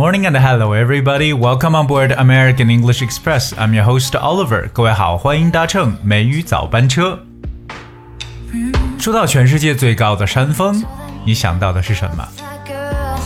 Morning and hello everybody. Welcome on board American English Express. I'm your host Oliver. 各位好，欢迎搭乘美语早班车。说到全世界最高的山峰，你想到的是什么？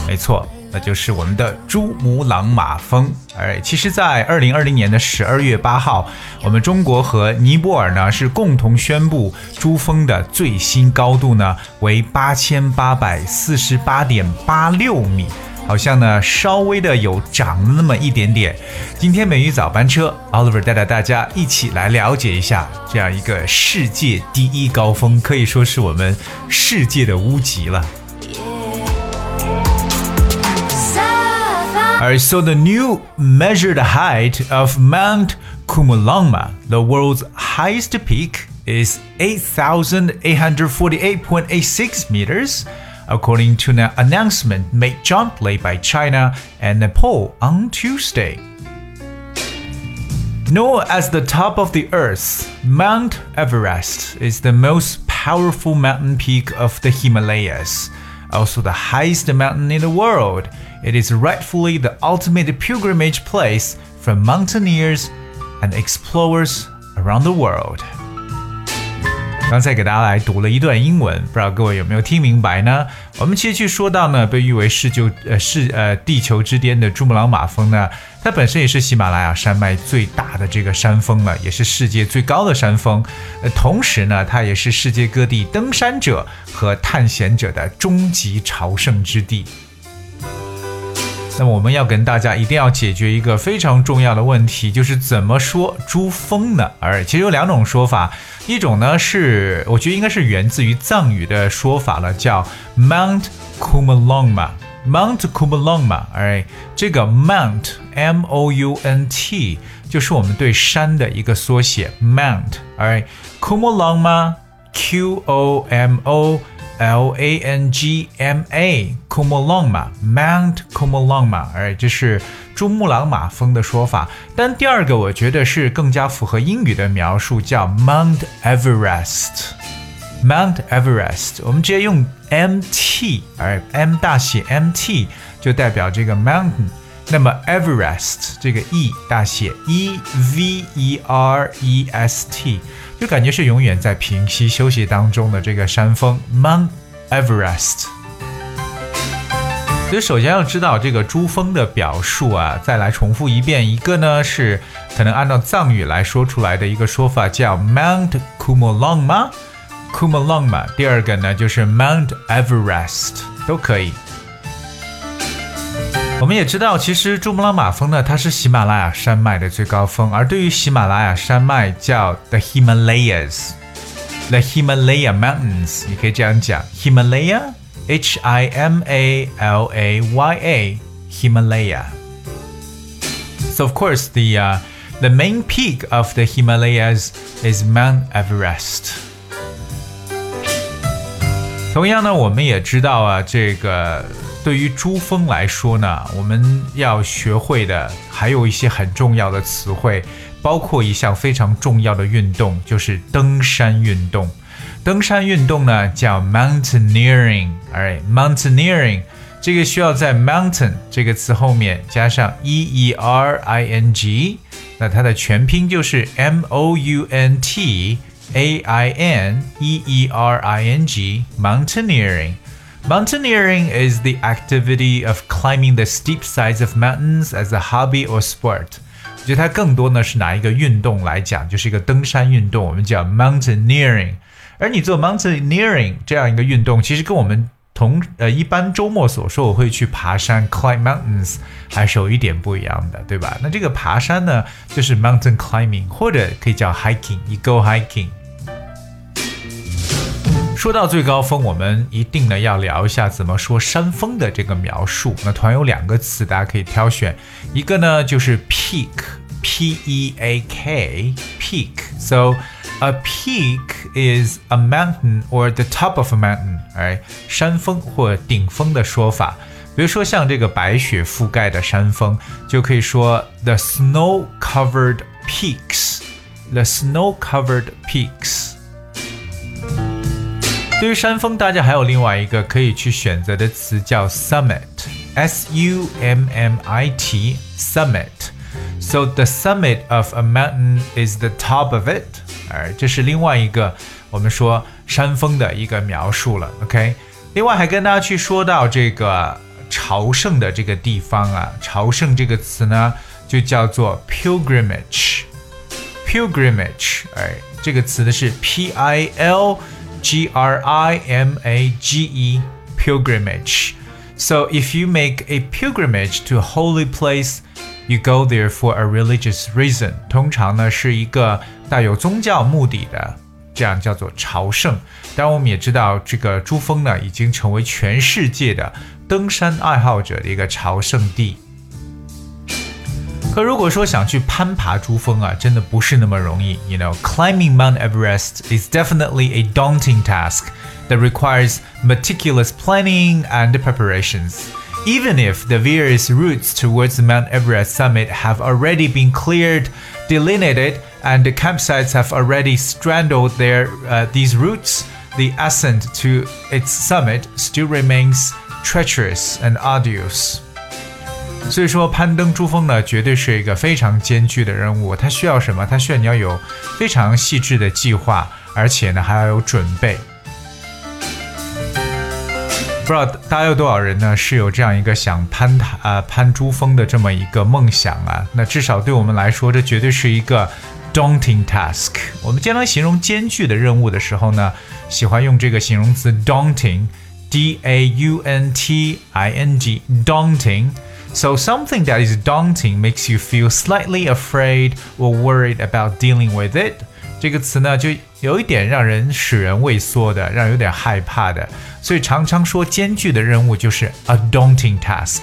没错，那就是我们的珠穆朗玛峰。哎，其实，在二零二零年的十二月八号，我们中国和尼泊尔呢是共同宣布珠峰的最新高度呢为八千八百四十八点八六米。好像呢，稍微的有涨了那么一点点。今天美语早班车，Oliver 带着大家一起来了解一下这样一个世界第一高峰，可以说是我们世界的屋脊了。Alright, so the new measured height of Mount Kumulongma, the world's highest peak, is 8,848.86 meters according to an announcement made jointly by China and Nepal on Tuesday. Known as the top of the earth, Mount Everest is the most powerful mountain peak of the Himalayas, also the highest mountain in the world. It is rightfully the ultimate pilgrimage place for mountaineers and explorers around the world. 刚才给大家来读了一段英文，不知道各位有没有听明白呢？我们其实去说到呢，被誉为世就呃世呃地球之巅的珠穆朗玛峰呢，它本身也是喜马拉雅山脉最大的这个山峰了，也是世界最高的山峰。呃，同时呢，它也是世界各地登山者和探险者的终极朝圣之地。那么我们要跟大家一定要解决一个非常重要的问题，就是怎么说珠峰呢？而其实有两种说法，一种呢是我觉得应该是源自于藏语的说法了，叫 Mount Kumulongma，Mount Kumulongma，哎，这个 Mount M O U N T 就是我们对山的一个缩写，Mount，哎，Kumulongma Q O M O。L A N G M A Kumulongma Mount Kumulongma，哎，这是珠穆朗玛峰的说法。但第二个我觉得是更加符合英语的描述，叫 Mount Everest。Mount Everest，我们直接用 M T，哎，M 大写 M T 就代表这个 mountain。那么 Everest 这个 E 大写 E V E R E S T。就感觉是永远在平息休息当中的这个山峰 Mount Everest。所以首先要知道这个珠峰的表述啊，再来重复一遍。一个呢是可能按照藏语来说出来的一个说法叫 Mount Kumulongma，Kumulongma。第二个呢就是 Mount Everest，都可以。我们也知道，其实珠穆朗玛峰呢，它是喜马拉雅山脉的最高峰。而对于喜马拉雅山脉叫 The Himalayas，The Himalaya Mountains，你可以这样讲，Himalaya，H I M A L A Y A，Himalaya。So of course the uh, the main peak of the Himalayas is Mount Everest. 同样呢，我们也知道啊，这个 对于珠峰来说呢，我们要学会的还有一些很重要的词汇，包括一项非常重要的运动，就是登山运动。登山运动呢叫 mountaineering，哎，mountaineering，这个需要在 mountain 这个词后面加上 e e r i n g，那它的全拼就是 m o u n t a i n e e r i n g，mountaineering。Mountaineering is the activity of climbing the steep sides of mountains as a hobby or sport。我觉得它更多呢是拿一个运动来讲，就是一个登山运动，我们叫 mountaineering。而你做 mountaineering 这样一个运动，其实跟我们同呃一般周末所说我会去爬山 climb mountains 还是有一点不一样的，对吧？那这个爬山呢，就是 mountain climbing，或者可以叫 hiking，你 go hiking。 说到最高峰，我们一定呢要聊一下怎么说山峰的这个描述。那团有两个词，大家可以挑选，一个呢就是 peak，p e a k，peak。So a peak is a mountain or the top of a mountain，哎，山峰或顶峰的说法。比如说像这个白雪覆盖的山峰，就可以说 the snow-covered peaks，the snow-covered peaks。 对于山峰，大家还有另外一个可以去选择的词叫 summit。 S U M M I T summit. So the summit of a mountain is the top of it. 哎，这是另外一个我们说山峰的一个描述了。OK，另外还跟大家去说到这个朝圣的这个地方啊，朝圣这个词呢就叫做 pilgrimage。pilgrimage，哎，这个词呢是 P I L G R I M A G E pilgrimage。So if you make a pilgrimage to a holy place, you go there for a religious reason。通常呢是一个带有宗教目的的，这样叫做朝圣。当然，我们也知道这个珠峰呢已经成为全世界的登山爱好者的一个朝圣地。 可如果说想去攀爬珠峰啊，真的不是那么容易。You know, climbing Mount Everest is definitely a daunting task that requires meticulous planning and preparations. Even if the various routes towards the Mount Everest summit have already been cleared, delineated, and the campsites have already straddled their uh, these routes, the ascent to its summit still remains treacherous and arduous. 所以说，攀登珠峰呢，绝对是一个非常艰巨的任务。它需要什么？它需要你要有非常细致的计划，而且呢，还要有准备。不知道大家有多少人呢，是有这样一个想攀塔啊、攀珠峰的这么一个梦想啊？那至少对我们来说，这绝对是一个 daunting task。我们经常形容艰巨的任务的时候呢，喜欢用这个形容词 daunting，d a u n t i n g，daunting。So something that is daunting makes you feel slightly afraid or worried about dealing with it。这个词呢，就有一点让人使人畏缩的，让人有点害怕的，所以常常说艰巨的任务就是 a daunting task。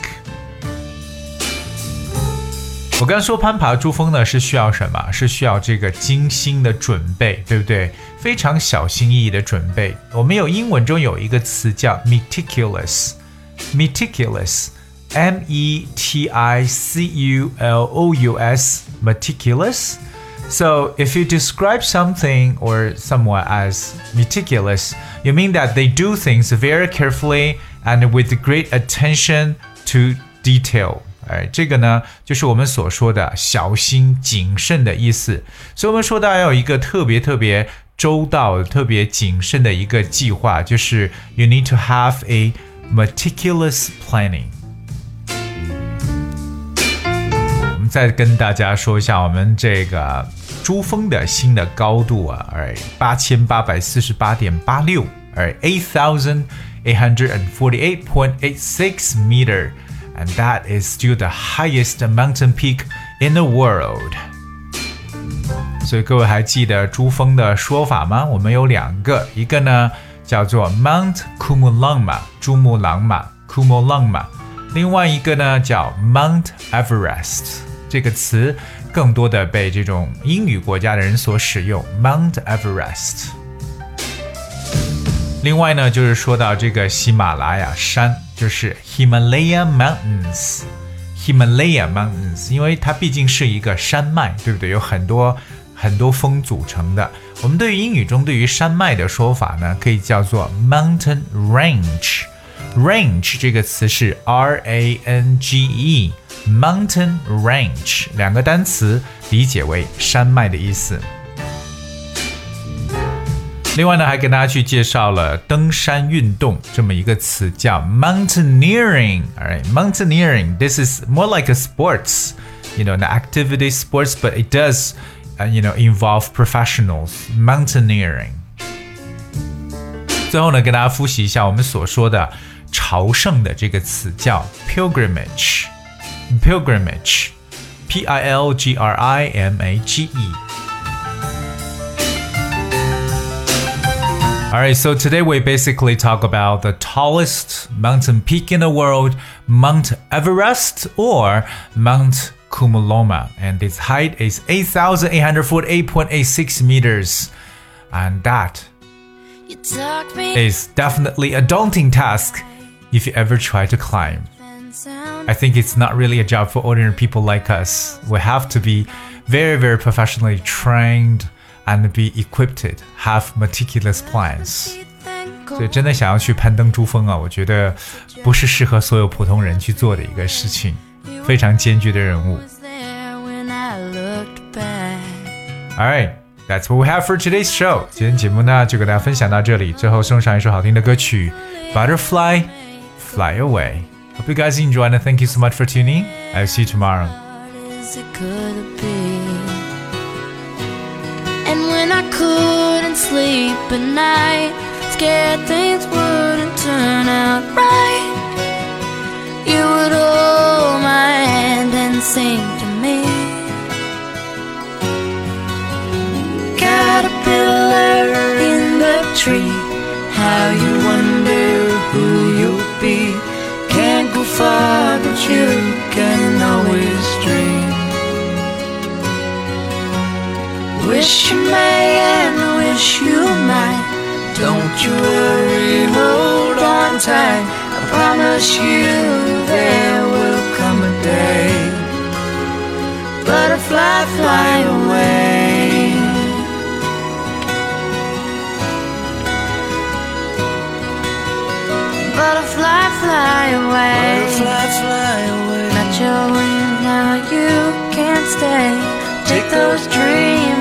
我刚说攀爬珠峰呢是需要什么？是需要这个精心的准备，对不对？非常小心翼翼的准备。我们有英文中有一个词叫 meticulous，meticulous。M E T I C U L O U S, meticulous. So if you describe something or someone as meticulous, you mean that they do things very carefully and with great attention to detail. 哎，这个呢，就是我们所说的小心谨慎的意思。所以，我们说到要有一个特别特别周到、特别谨慎的一个计划，就是 you need to have a meticulous planning。 再跟大家说一下我们这个珠峰的新的高度啊，哎，八千八百四十八点八六，哎，eight thousand eight hundred and forty-eight point eight six meter, and that is still the highest mountain peak in the world. 所以各位还记得珠峰的说法吗？我们有两个，一个呢叫做 Mount Kumulama，珠穆朗玛，Kumulama，另外一个呢叫 Mount Everest。 这个词更多的被这种英语国家的人所使用，Mount Everest。另外呢，就是说到这个喜马拉雅山，就是 Himalaya Mountains，Himalaya Mountains，因为它毕竟是一个山脉，对不对？有很多很多峰组成的。我们对于英语中对于山脉的说法呢，可以叫做 Mountain Range。Range 这个词是 R A N G E。Mountain range 两个单词理解为山脉的意思。另外呢，还跟大家去介绍了登山运动这么一个词，叫 mountaineering。Alright, mountaineering. This is more like a sports, you know, an activity sports, but it does, uh, you know, involve professionals. Mountaineering. 最后呢，跟大家复习一下我们所说的 朝圣的这个词，叫 pilgrimage。pilgrimage. P I L G R I M A G E. All right, so today we basically talk about the tallest mountain peak in the world, Mount Everest or Mount Kumuloma, and its height is 8,848.86 meters. And that is definitely a daunting task if you ever try to climb. I think it's not really a job for ordinary people like us. We have to be very, very professionally trained and be equipped, have meticulous plans. 所以真的想要去攀登珠峰啊，我觉得不是适合所有普通人去做的一个事情，非常艰巨的任务。Alright, that's what we have for today's show. 今天节目呢就给大家分享到这里，最后送上一首好听的歌曲《Butterfly Fly away. Hope you guys enjoyed and thank you so much for tuning. I'll see you tomorrow. And when I couldn't sleep at night, scared things wouldn't turn out right, you would hold my hand and sing to me. Caterpillar in the tree, how you wonder you can always dream. Wish you may and wish you might. Don't you worry, hold on tight. I promise you there will come a day. Butterfly, fly away. Butterfly, fly away. Butterfly, stay. Take those dreams